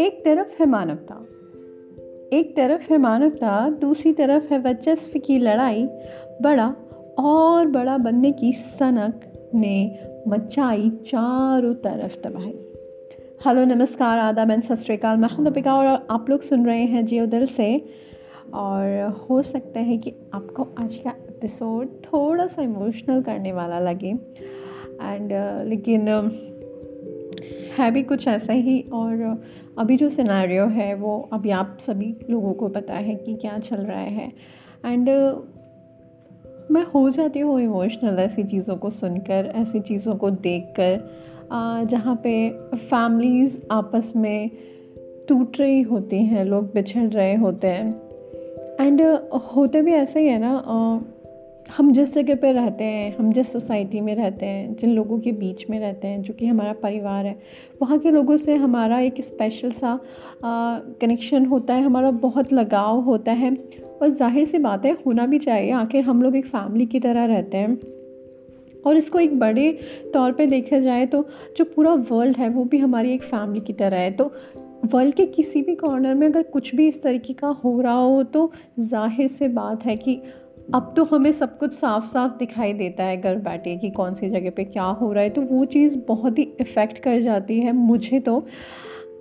एक तरफ़ है मानवता, एक तरफ़ है मानवता, दूसरी तरफ़ है वर्चस्व की लड़ाई, बड़ा और बड़ा बनने की सनक ने मचाई चारों तरफ़ तबाही। हेलो, नमस्कार आदा मैं सत श्रीकाल मैं हूँ दीपिका और आप लोग सुन रहे हैं जियो दिल से। और हो सकता है कि आपको आज का एपिसोड थोड़ा सा इमोशनल करने वाला लगे। एंड लेकिन है भी कुछ ऐसा ही और अभी जो सिनेरियो है वो अभी आप सभी लोगों को पता है कि क्या चल रहा है। एंड मैं हो जाती हूँ इमोशनल ऐसी चीज़ों को सुनकर ऐसी चीज़ों को देखकर uh, जहाँ पे फैमिलीज़ आपस में टूट रही होती हैं लोग बिछड़ रहे होते हैं। एंड होते भी ऐसा ही है ना हम जिस जगह पर रहते हैं, हम जिस सोसाइटी में रहते हैं, जिन लोगों के बीच में रहते हैं, जो कि हमारा परिवार है, वहाँ के लोगों से हमारा एक स्पेशल सा कनेक्शन होता है, हमारा बहुत लगाव होता है। और ज़ाहिर सी बात है, होना भी चाहिए। आखिर हम लोग एक फैमिली की तरह रहते हैं। और इसको एक बड़े तौर पे देखा जाए तो जो पूरा वर्ल्ड है, वो भी हमारी एक फैमिली की तरह है। तो वर्ल्ड के किसी भी कॉर्नर में अगर कुछ भी इस तरीके का हो रहा हो तो ज़ाहिर से बात है कि अब तो हमें सब कुछ साफ़ साफ़ दिखाई देता है घर बैठे कि कौन सी जगह पे क्या हो रहा है। तो वो चीज़ बहुत ही इफ़ेक्ट कर जाती है मुझे तो।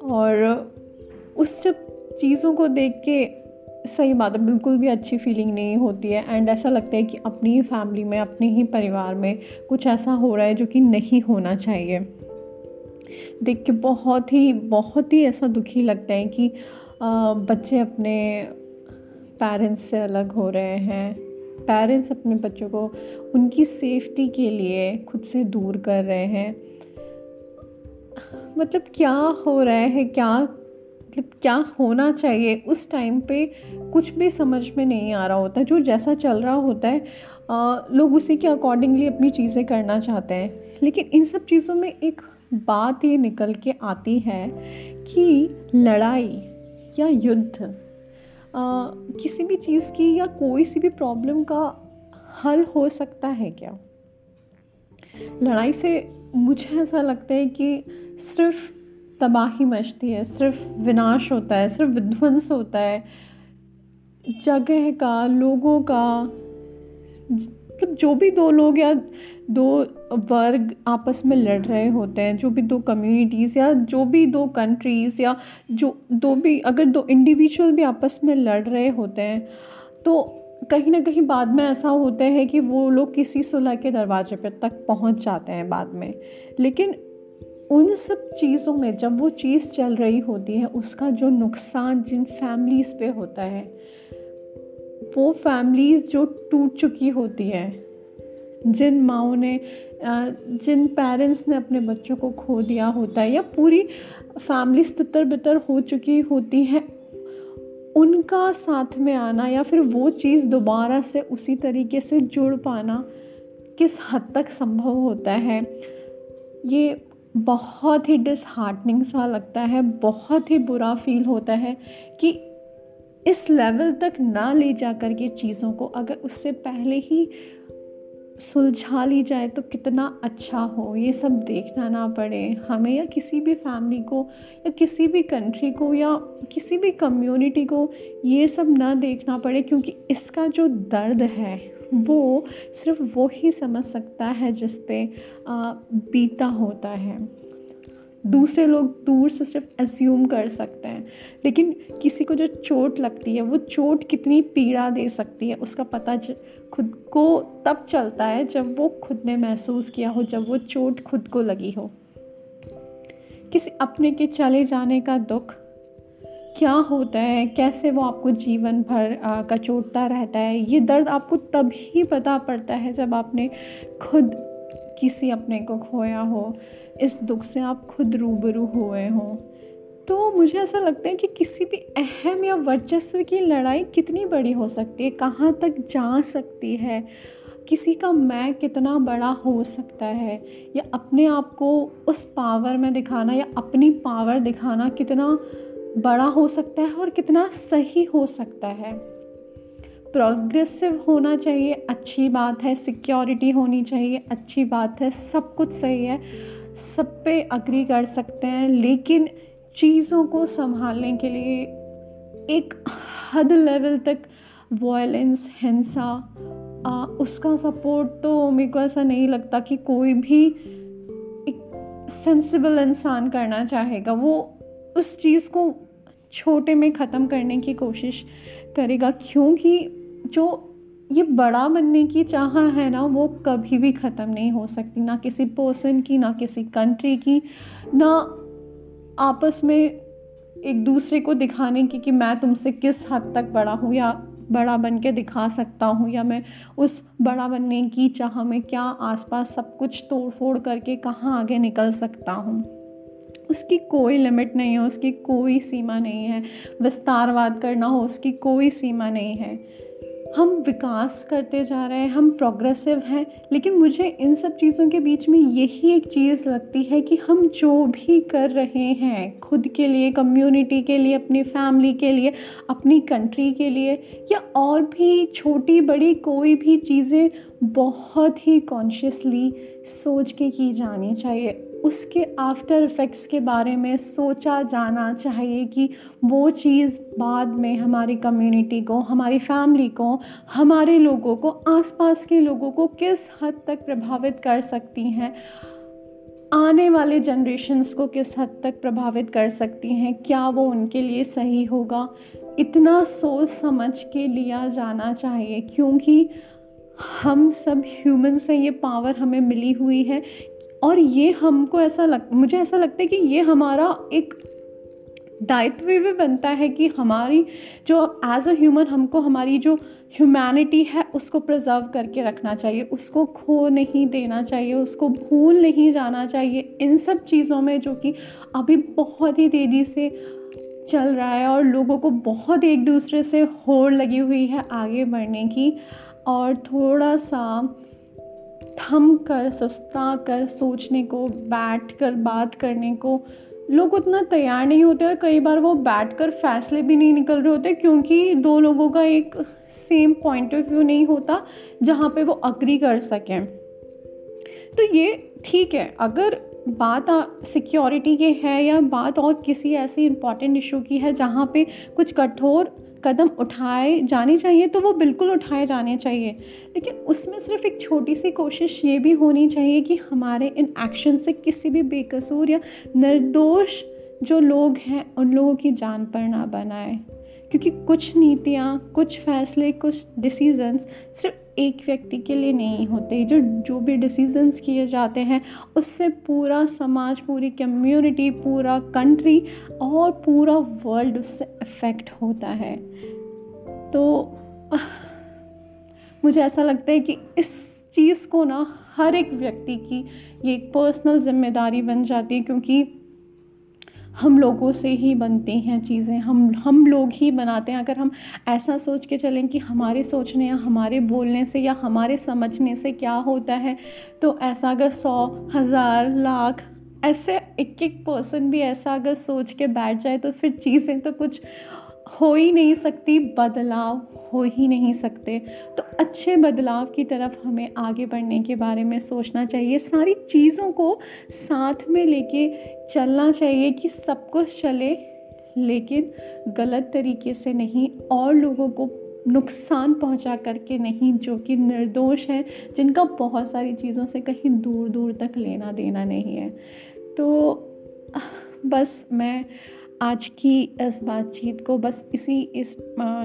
और उस जब चीज़ों को देख के सही बात है, बिल्कुल भी अच्छी फीलिंग नहीं होती है। एंड ऐसा लगता है कि अपनी ही फैमिली में, अपने ही परिवार में कुछ ऐसा हो रहा है जो कि नहीं होना चाहिए। देख के बहुत ही बहुत ही ऐसा दुखी लगता है कि बच्चे अपने पेरेंट्स से अलग हो रहे हैं। पेरेंट्स अपने बच्चों को उनकी सेफ्टी के लिए खुद से दूर कर रहे हैं। मतलब क्या हो रहा है क्या मतलब क्या होना चाहिए? उस टाइम पे कुछ भी समझ में नहीं आ रहा होता। जो जैसा चल रहा होता है आ, लोग उसी के अकॉर्डिंगली अपनी चीज़ें करना चाहते हैं। लेकिन इन सब चीज़ों में एक बात ये निकल के आती है कि लड़ाई या युद्ध किसी भी चीज़ की या कोई सी भी प्रॉब्लम का हल हो सकता है क्या? लड़ाई से मुझे ऐसा लगता है कि सिर्फ़ तबाही मचती है, सिर्फ़ विनाश होता है, सिर्फ़ विध्वंस होता है। जगह का, लोगों का मतलब जो भी दो लोग या दो वर्ग आपस में लड़ रहे होते हैं, जो भी दो कम्युनिटीज़ या जो भी दो कंट्रीज़ या जो, दो भी, अगर दो इंडिविजुअल भी आपस में लड़ रहे होते हैं तो कहीं ना कहीं बाद में ऐसा होता है कि वो लोग किसी सुलह के दरवाजे पर तक पहुँच जाते हैं बाद में। लेकिन उन सब चीज़ों में जब वो चीज़ चल रही होती है, उसका जो नुकसान जिन फैमिलीज़ पे होता है वो फैमिलीज़ जो टूट चुकी होती हैं, जिन माओ ने जिन पेरेंट्स ने अपने बच्चों को खो दिया होता है या पूरी फैमिली तितर बितर हो चुकी होती है, उनका साथ में आना या फिर वो चीज़ दोबारा से उसी तरीके से जुड़ पाना किस हद तक संभव होता है, ये बहुत ही डिसहार्टनिंग सा लगता है, बहुत ही बुरा फील होता है कि इस लेवल तक ना ले जा कर के चीज़ों को, अगर उससे पहले ही सुलझा ली जाए तो कितना अच्छा हो। ये सब देखना ना पड़े। हमें या किसी भी फैमिली को, या किसी भी कंट्री को, या किसी भी कम्युनिटी को ये सब ना देखना पड़े, क्योंकि इसका जो दर्द है, वो सिर्फ़ वो ही समझ सकता है जिस पे बीता होता है। दूसरे लोग दूर से सिर्फ़ एज्यूम कर सकते हैं। लेकिन किसी को जो चोट लगती है, वो चोट कितनी पीड़ा दे सकती है, उसका पता खुद को तब चलता है जब वो खुद ने महसूस किया हो, जब वो चोट खुद को लगी हो। किसी अपने के चले जाने का दुख क्या होता है? कैसे वो आपको जीवन भर कचोटता रहता है? ये दर्द आपको तभी पता पड़ता है जब आपने खुद किसी अपने को खोया हो, इस दुख से आप खुद रूबरू हुए हों। तो मुझे ऐसा लगता है कि किसी भी अहम या वर्चस्व की लड़ाई कितनी बड़ी हो सकती है, कहाँ तक जा सकती है, किसी का मैं कितना बड़ा हो सकता है, या अपने आप को उस पावर में दिखाना या अपनी पावर दिखाना कितना बड़ा हो सकता है और कितना सही हो सकता है। प्रोग्रेसिव होना चाहिए अच्छी बात है सिक्योरिटी होनी चाहिए अच्छी बात है सब कुछ सही है सब पे अग्री कर सकते हैं लेकिन चीज़ों को संभालने के लिए एक हद लेवल तक वायलेंस हिंसा आ, उसका सपोर्ट तो मेरे को ऐसा नहीं लगता कि कोई भी एक सेंसिबल इंसान करना चाहेगा। वो उस चीज़ को छोटे में ख़त्म करने की कोशिश करेगा क्योंकि जो ये बड़ा बनने की चाह है ना, वो कभी भी ख़त्म नहीं हो सकती। ना किसी पर्सन की, ना किसी कंट्री की, ना आपस में एक दूसरे को दिखाने की कि मैं तुमसे किस हद तक बड़ा हूँ या बड़ा बन के दिखा सकता हूँ या मैं उस बड़ा बनने की चाह में क्या आसपास सब कुछ तोड़ फोड़ करके कहाँ आगे निकल सकता हूँ। उसकी कोई लिमिट नहीं है, उसकी कोई सीमा नहीं है। विस्तारवाद करना हो, उसकी कोई सीमा नहीं है। हम विकास करते जा रहे हैं, हम प्रोग्रेसिव हैं, लेकिन मुझे इन सब चीज़ों के बीच में यही एक चीज़ लगती है कि हम जो भी कर रहे हैं, खुद के लिए कम्युनिटी के लिए, अपनी फैमिली के लिए, अपनी कंट्री के लिए, या और भी छोटी बड़ी कोई भी चीज़ें बहुत ही कॉन्शियसली सोच के की जानी चाहिए। उसके आफ्टर इफ़ेक्ट्स के बारे में सोचा जाना चाहिए कि वो चीज़ बाद में हमारी कम्युनिटी को, हमारी फैमिली को, हमारे लोगों को, आसपास के लोगों को किस हद तक प्रभावित कर सकती हैं, आने वाले जनरेशन्स को किस हद तक प्रभावित कर सकती हैं, क्या वो उनके लिए सही होगा, इतना सोच समझ के लिया जाना चाहिए, क्योंकि हम सब ह्यूमन से ये पावर हमें मिली हुई है और ये हमको ऐसा लग, मुझे ऐसा लगता है कि ये हमारा एक दायित्व भी बनता है कि हमारी जो एज अ ह्यूमन हमको हमारी जो ह्यूमैनिटी है, उसको प्रिजर्व करके रखना चाहिए, उसको खो नहीं देना चाहिए, उसको भूल नहीं जाना चाहिए, इन सब चीज़ों में जो कि अभी बहुत ही तेज़ी से चल रहा है और लोगों को बहुत एक दूसरे से होड़ लगी हुई है आगे बढ़ने की। और थोड़ा सा थम कर, सस्ता कर, सोचने को, बैठ कर, बात करने को। लोग उतना तैयार नहीं होते और कई बार वो बैठ कर फैसले भी नहीं निकल रहे होते क्योंकि दो लोगों का एक सेम पॉइंट ऑफ़ व्यू नहीं होता जहाँ पे वो अग्री कर सकें। तो ये ठीक है, अगर बात सिक्योरिटी की है या बात और किसी ऐसी इंपॉर्टेंट इशू की है जहाँ पे कुछ कठोर कदम उठाए जाने चाहिए तो वो बिल्कुल उठाए जाने चाहिए। लेकिन उसमें सिर्फ़ एक छोटी सी कोशिश ये भी होनी चाहिए कि हमारे इन एक्शन से किसी भी बेकसूर या निर्दोष जो लोग हैं, उन लोगों की जान पर ना बनाए। क्योंकि कुछ नीतियाँ, कुछ फैसले, कुछ डिसीजंस सिर्फ़ एक व्यक्ति के लिए नहीं होते। जो जो भी डिसीजंस किए जाते हैं, उससे पूरा समाज, पूरी कम्युनिटी पूरा कंट्री और पूरा वर्ल्ड उससे अफेक्ट होता है। तो मुझे ऐसा लगता है कि इस चीज़ को ना हर एक व्यक्ति की ये एक पर्सनल ज़िम्मेदारी बन जाती है, क्योंकि हम लोगों से ही बनती हैं चीज़ें, हम हम लोग ही बनाते हैं। अगर हम ऐसा सोच के चलें कि हमारे सोचने या हमारे बोलने से या हमारे समझने से क्या होता है तो ऐसा अगर सौ, हज़ार, लाख, ऐसे एक एक पर्सन भी ऐसा अगर सोच के बैठ जाए तो फिर चीज़ें तो कुछ हो ही नहीं सकती, बदलाव हो ही नहीं सकते। तो अच्छे बदलाव की तरफ़ हमें आगे बढ़ने के बारे में सोचना चाहिए। सारी चीज़ों को साथ में लेके चलना चाहिए कि सब कुछ चले, लेकिन गलत तरीके से नहीं, और लोगों को नुकसान पहुँचा करके नहीं, जो कि निर्दोष हैं, जिनका बहुत सारी चीज़ों से कहीं दूर दूर तक लेना देना नहीं है। तो बस मैं आज की इस बातचीत को बस इसी इस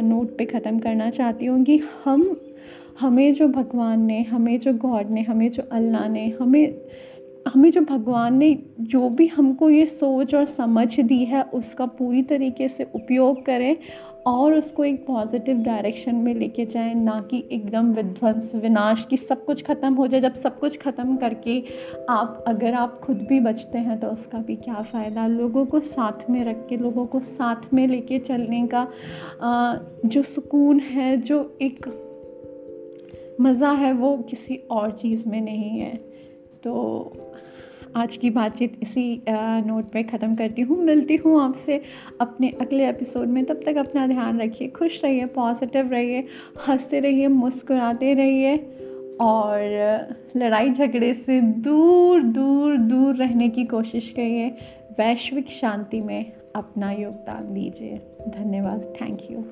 नोट पे ख़त्म करना चाहती हूँ कि हम, हमें जो भगवान ने, हमें जो गॉड ने, हमें जो अल्लाह ने, हमें हमें जो भगवान ने जो भी हमको ये सोच और समझ दी है, उसका पूरी तरीके से उपयोग करें और उसको एक पॉजिटिव डायरेक्शन में लेके जाएँ, ना कि एकदम विध्वंस, विनाश की सब कुछ ख़त्म हो जाए। जब सब कुछ ख़त्म करके आप, अगर आप खुद भी बचते हैं तो उसका भी क्या फ़ायदा? लोगों को साथ में रख के, लोगों को साथ में लेके चलने का जो सुकून है, जो एक मज़ा है, वो किसी और चीज़ में नहीं है। तो आज की बातचीत इसी नोट पे ख़त्म करती हूँ। मिलती हूँ आपसे अपने अगले एपिसोड में। तब तक अपना ध्यान रखिए, खुश रहिए पॉजिटिव रहिए, हँसते रहिए, मुस्कुराते रहिए और लड़ाई झगड़े से दूर दूर दूर रहने की कोशिश करिए। वैश्विक शांति में अपना योगदान दीजिए। धन्यवाद। Thank you